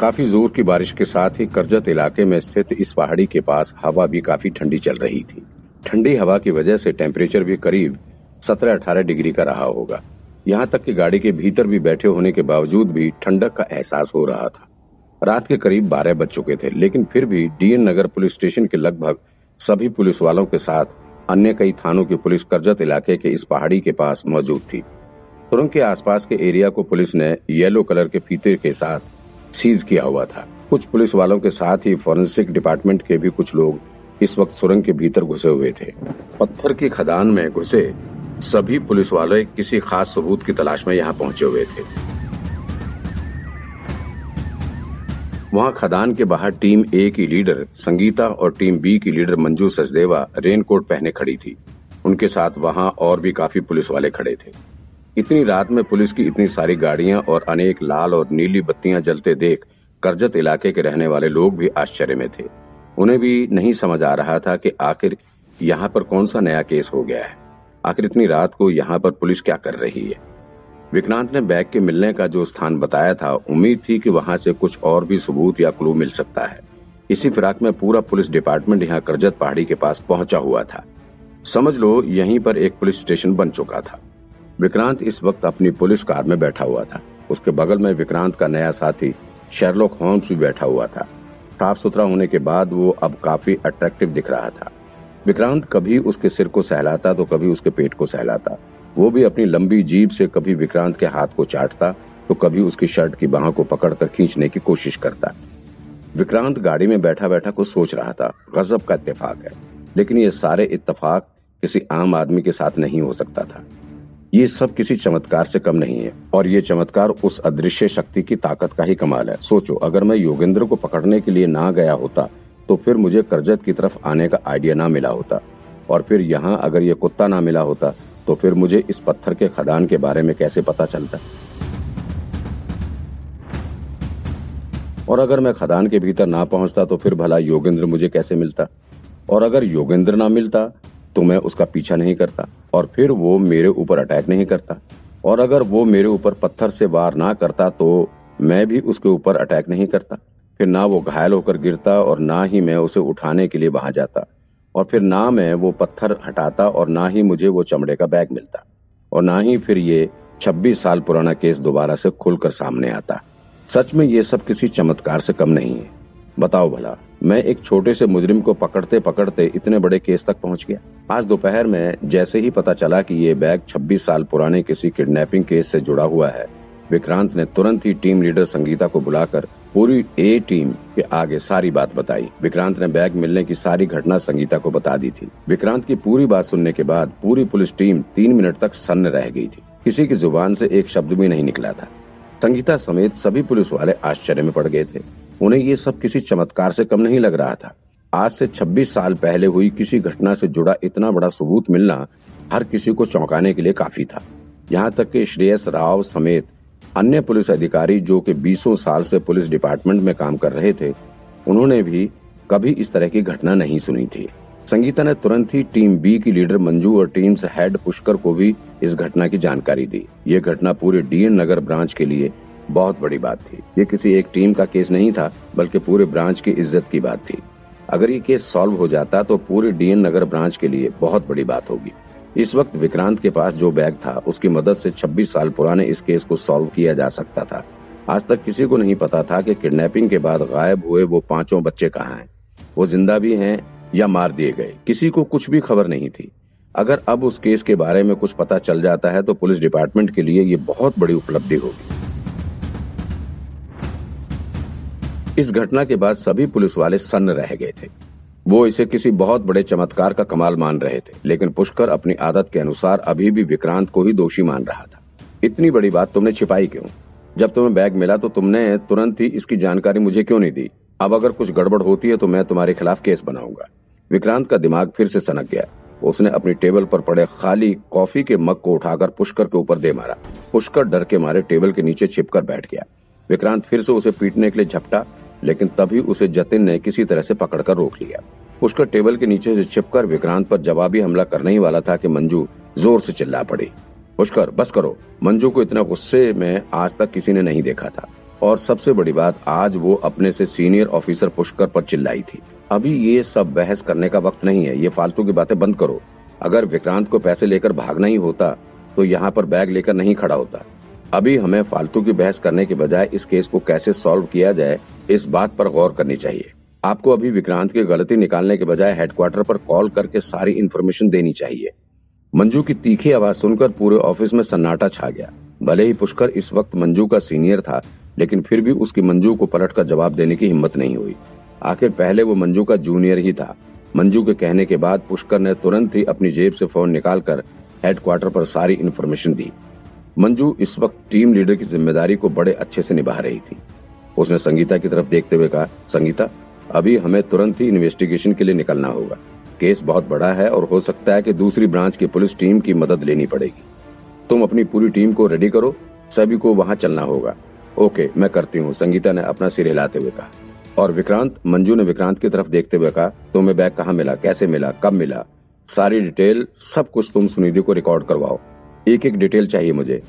काफ़ी ज़ोर की बारिश के साथ ही करजत इलाके में स्थित इस पहाड़ी के पास हवा भी काफ़ी ठंडी चल रही थी। ठंडी हवा की वजह से टेम्परेचर भी करीब 17-18 डिग्री का रहा होगा। यहाँ तक कि गाड़ी के भीतर भी बैठे होने के बावजूद भी ठंडक का एहसास हो रहा था। रात के करीब बारह बज चुके थे, लेकिन फिर भी डीएन नगर पुलिस स्टेशन के लगभग सभी पुलिस वालों के साथ अन्य कई थानों की पुलिस करजत इलाके के इस पहाड़ी के पास मौजूद थी। सुरंग के आसपास के एरिया को पुलिस ने येलो कलर के फीते के साथ सीज किया हुआ था। कुछ पुलिस वालों के साथ ही फॉरेंसिक डिपार्टमेंट के भी कुछ लोग इस वक्त सुरंग के भीतर घुसे हुए थे। पत्थर की खदान में घुसे सभी पुलिस वाले किसी खास सबूत की तलाश में यहाँ पहुँचे हुए थे। वहाँ खदान के बाहर टीम ए की लीडर संगीता और टीम बी की लीडर मंजू सचदेवा रेनकोट पहने खड़ी थी। उनके साथ वहाँ और भी काफ़ी पुलिस वाले खड़े थे। इतनी रात में पुलिस की इतनी सारी गाड़ियाँ और अनेक लाल और नीली बत्तियाँ जलते देख करजत इलाके के रहने वाले लोग भी आश्चर्य में थे। उन्हें भी नहीं समझ आ रहा था कि आखिर यहाँ पर कौन सा नया केस हो गया है। आखिर इतनी रात को यहाँ पर पुलिस क्या कर रही है? विक्रांत ने बैग के मिलने का जो स्थान बताया था, उम्मीद थी कि वहाँ से कुछ और भी सबूत या क्लू मिल सकता है। इसी फिराक में पूरा पुलिस डिपार्टमेंट यहाँ करजत पहाड़ी के पास पहुँचा हुआ था। समझ लो, यहीं पर एक पुलिस स्टेशन बन चुका था। विक्रांत इस वक्त अपनी पुलिस कार में बैठा हुआ था। उसके बगल में विक्रांत का नया साथी शेरलॉक होम्स भी बैठा हुआ था। साफ़ सुथरा होने के बाद वो अब काफ़ी अट्रैक्टिव दिख रहा था। विक्रांत कभी उसके सिर को सहलाता तो कभी उसके पेट को सहलाता। वो भी अपनी लंबी जीभ से कभी विक्रांत के हाथ को चाटता तो कभी उसकी शर्ट की बाह को पकड़कर खींचने की कोशिश करता। विक्रांत गाड़ी में बैठा बैठा कुछ सोच रहा था। गजब का इत्तेफाक है। लेकिन ये सारे इत्तेफाक किसी आम आदमी के साथ नहीं हो सकता था। ये सब किसी चमत्कार से कम नहीं है, और ये चमत्कार उस अदृश्य शक्ति की ताकत का ही कमाल है। सोचो, अगर मैं योगेंद्र को पकड़ने के लिए ना गया होता तो फिर मुझे करजत की तरफ़ आने का आइडिया ना मिला होता। और फिर यहाँ अगर ये कुत्ता ना मिला होता तो फिर मुझे इस पत्थर के खदान के बारे में कैसे पता चलता? और अगर मैं खदान के भीतर ना पहुँचता तो फिर भला योगेंद्र मुझे कैसे मिलता? और अगर योगेंद्र ना मिलता तो मैं उसका पीछा नहीं करता और फिर वो मेरे ऊपर अटैक नहीं करता। और अगर वो मेरे ऊपर पत्थर से वार ना करता तो मैं भी उसके ऊपर अटैक नहीं करता। फिर ना वो घायल होकर गिरता और ना ही मैं उसे उठाने के लिए वहाँ जाता। और फिर ना मैं वो पत्थर हटाता और ना ही मुझे वो चमड़े का बैग मिलता। और ना ही फिर ये 26 साल पुराना केस दोबारा से खुलकर सामने आता। सच में ये सब किसी चमत्कार से कम नहीं है। बताओ भला। मैं एक छोटे से मुजरिम को पकड़ते पकड़ते इतने बड़े केस तक पहुँच गया। आज दोपहर में जैसे ही पता चला कि ये बैग 26 साल पुराने किसी किडनैपिंग केस से जुड़ा हुआ है, विक्रांत ने तुरंत ही टीम लीडर संगीता को बुलाकर पूरी ए टीम के आगे सारी बात बताई। विक्रांत ने बैग मिलने की सारी घटना संगीता को बता दी थी। विक्रांत की पूरी बात सुनने के बाद पूरी पुलिस टीम तीन मिनट तक सन्न रह गई थी। किसी की ज़ुबान से एक शब्द भी नहीं निकला था। संगीता समेत सभी पुलिस वाले आश्चर्य में पड़ गए थे। उन्हें ये सब किसी चमत्कार से कम नहीं लग रहा था। आज से 26 साल पहले हुई किसी घटना से जुड़ा इतना बड़ा सबूत मिलना हर किसी को चौंकाने के लिए काफ़ी था। यहाँ तक कि श्रेयस राव समेत अन्य पुलिस अधिकारी जो कि बीसों साल से पुलिस डिपार्टमेंट में काम कर रहे थे, उन्होंने भी कभी इस तरह की घटना नहीं सुनी थी। संगीता ने तुरंत ही टीम बी की लीडर मंजू और टीम हेड पुष्कर को भी इस घटना की जानकारी दी। ये घटना पूरे डीएन नगर ब्रांच के लिए बहुत बड़ी बात थी। ये किसी एक टीम का केस नहीं था, बल्कि पूरे ब्रांच की इज़्ज़त की बात थी। अगर ये केस सॉल्व हो जाता तो पूरे डीएन नगर ब्रांच के लिए बहुत बड़ी बात होगी। इस वक्त विक्रांत के पास जो बैग था, उसकी मदद से 26 साल पुराने इस केस को सॉल्व किया जा सकता था। आज तक किसी को नहीं पता था कि किडनैपिंग के बाद गायब हुए वो पाँचों बच्चे कहाँ हैं। वो ज़िंदा भी हैं या मार दिए गए, किसी को कुछ भी खबर नहीं थी। अगर अब उस केस के बारे में कुछ पता चल जाता है तो पुलिस डिपार्टमेंट के लिए ये बहुत बड़ी उपलब्धि होगी। इस घटना के बाद सभी पुलिस वाले सन्न रह गए थे। वो इसे किसी बहुत बड़े चमत्कार का कमाल मान रहे थे, लेकिन पुष्कर अपनी आदत के अनुसार अभी भी विक्रांत को ही दोषी मान रहा था। इतनी बड़ी बात तुमने छिपाई क्यों? जब तुम्हें बैग मिला तो तुमने तुरंत ही इसकी जानकारी मुझे क्यों नहीं दी? अब अगर कुछ गड़बड़ होती है तो मैं तुम्हारे खिलाफ केस बनाऊँगा। विक्रांत का दिमाग फिर से सनक गया। उसने अपनी टेबल पर पड़े खाली कॉफ़ी के मग को उठाकर पुष्कर के ऊपर दे मारा। पुष्कर डर के मारे टेबल के नीचे छिपकर बैठ गया। विक्रांत फिर से उसे पीटने के लिए झपटा लेकिन तभी उसे जतिन ने किसी तरह से पकड़कर रोक लिया। पुष्कर टेबल के नीचे से छिपकर विक्रांत पर जवाबी हमला करने ही वाला था कि मंजू ज़ोर से चिल्ला पड़ी। पुष्कर, बस करो। मंजू को इतना गुस्से में आज तक किसी ने नहीं देखा था। और सबसे बड़ी बात, आज वो अपने से सीनियर ऑफिसर पुष्कर पर चिल्लाई थी। अभी ये सब बहस करने का वक्त नहीं है। ये फालतू की बातें बंद करो। अगर विक्रांत को पैसे लेकर भागना ही होता तो यहाँ पर बैग लेकर नहीं खड़ा होता। अभी हमें फालतू की बहस करने के बजाय इस केस को कैसे सॉल्व किया जाए इस बात पर गौर करनी चाहिए। आपको अभी विक्रांत की गलती निकालने के बजाय हेडक्वार्टर पर कॉल करके सारी इन्फॉर्मेशन देनी चाहिए। मंजू की तीखी आवाज़ सुनकर पूरे ऑफ़िस में सन्नाटा छा गया। भले ही पुष्कर इस वक्त मंजू का सीनियर था, लेकिन फिर भी उसकी मंजू को पलट कर जवाब देने की हिम्मत नहीं हुई। आखिर पहले वो मंजू का जूनियर ही था। मंजू के कहने के बाद पुष्कर ने तुरंत ही अपनी जेब से फ़ोन निकालकर हेडक्वार्टर पर सारी इन्फॉर्मेशन दी। मंजू इस वक्त टीम लीडर की ज़िम्मेदारी को बड़े अच्छे से निभा रही थी। उसने संगीता की तरफ़ देखते हुए कहा, संगीता, अभी हमें तुरंत ही इन्वेस्टिगेशन के लिए निकलना होगा। केस बहुत बड़ा है और हो सकता है कि दूसरी ब्रांच की पुलिस टीम की मदद लेनी पड़ेगी। तुम अपनी पूरी टीम को रेडी करो, सभी को वहाँ चलना होगा। ओके मैं करती हूँ, संगीता ने अपना सिर हिलाते हुए कहा। और विक्रांत, मंजू ने विक्रांत की तरफ़ देखते हुए कहा, तुम्हें बैग कहाँ मिला, कैसे मिला, कब मिला? सारी डिटेल, सब कुछ तुम सुनिधि को रिकॉर्ड करवाओ। एक एक डिटेल चाहिए मुझे।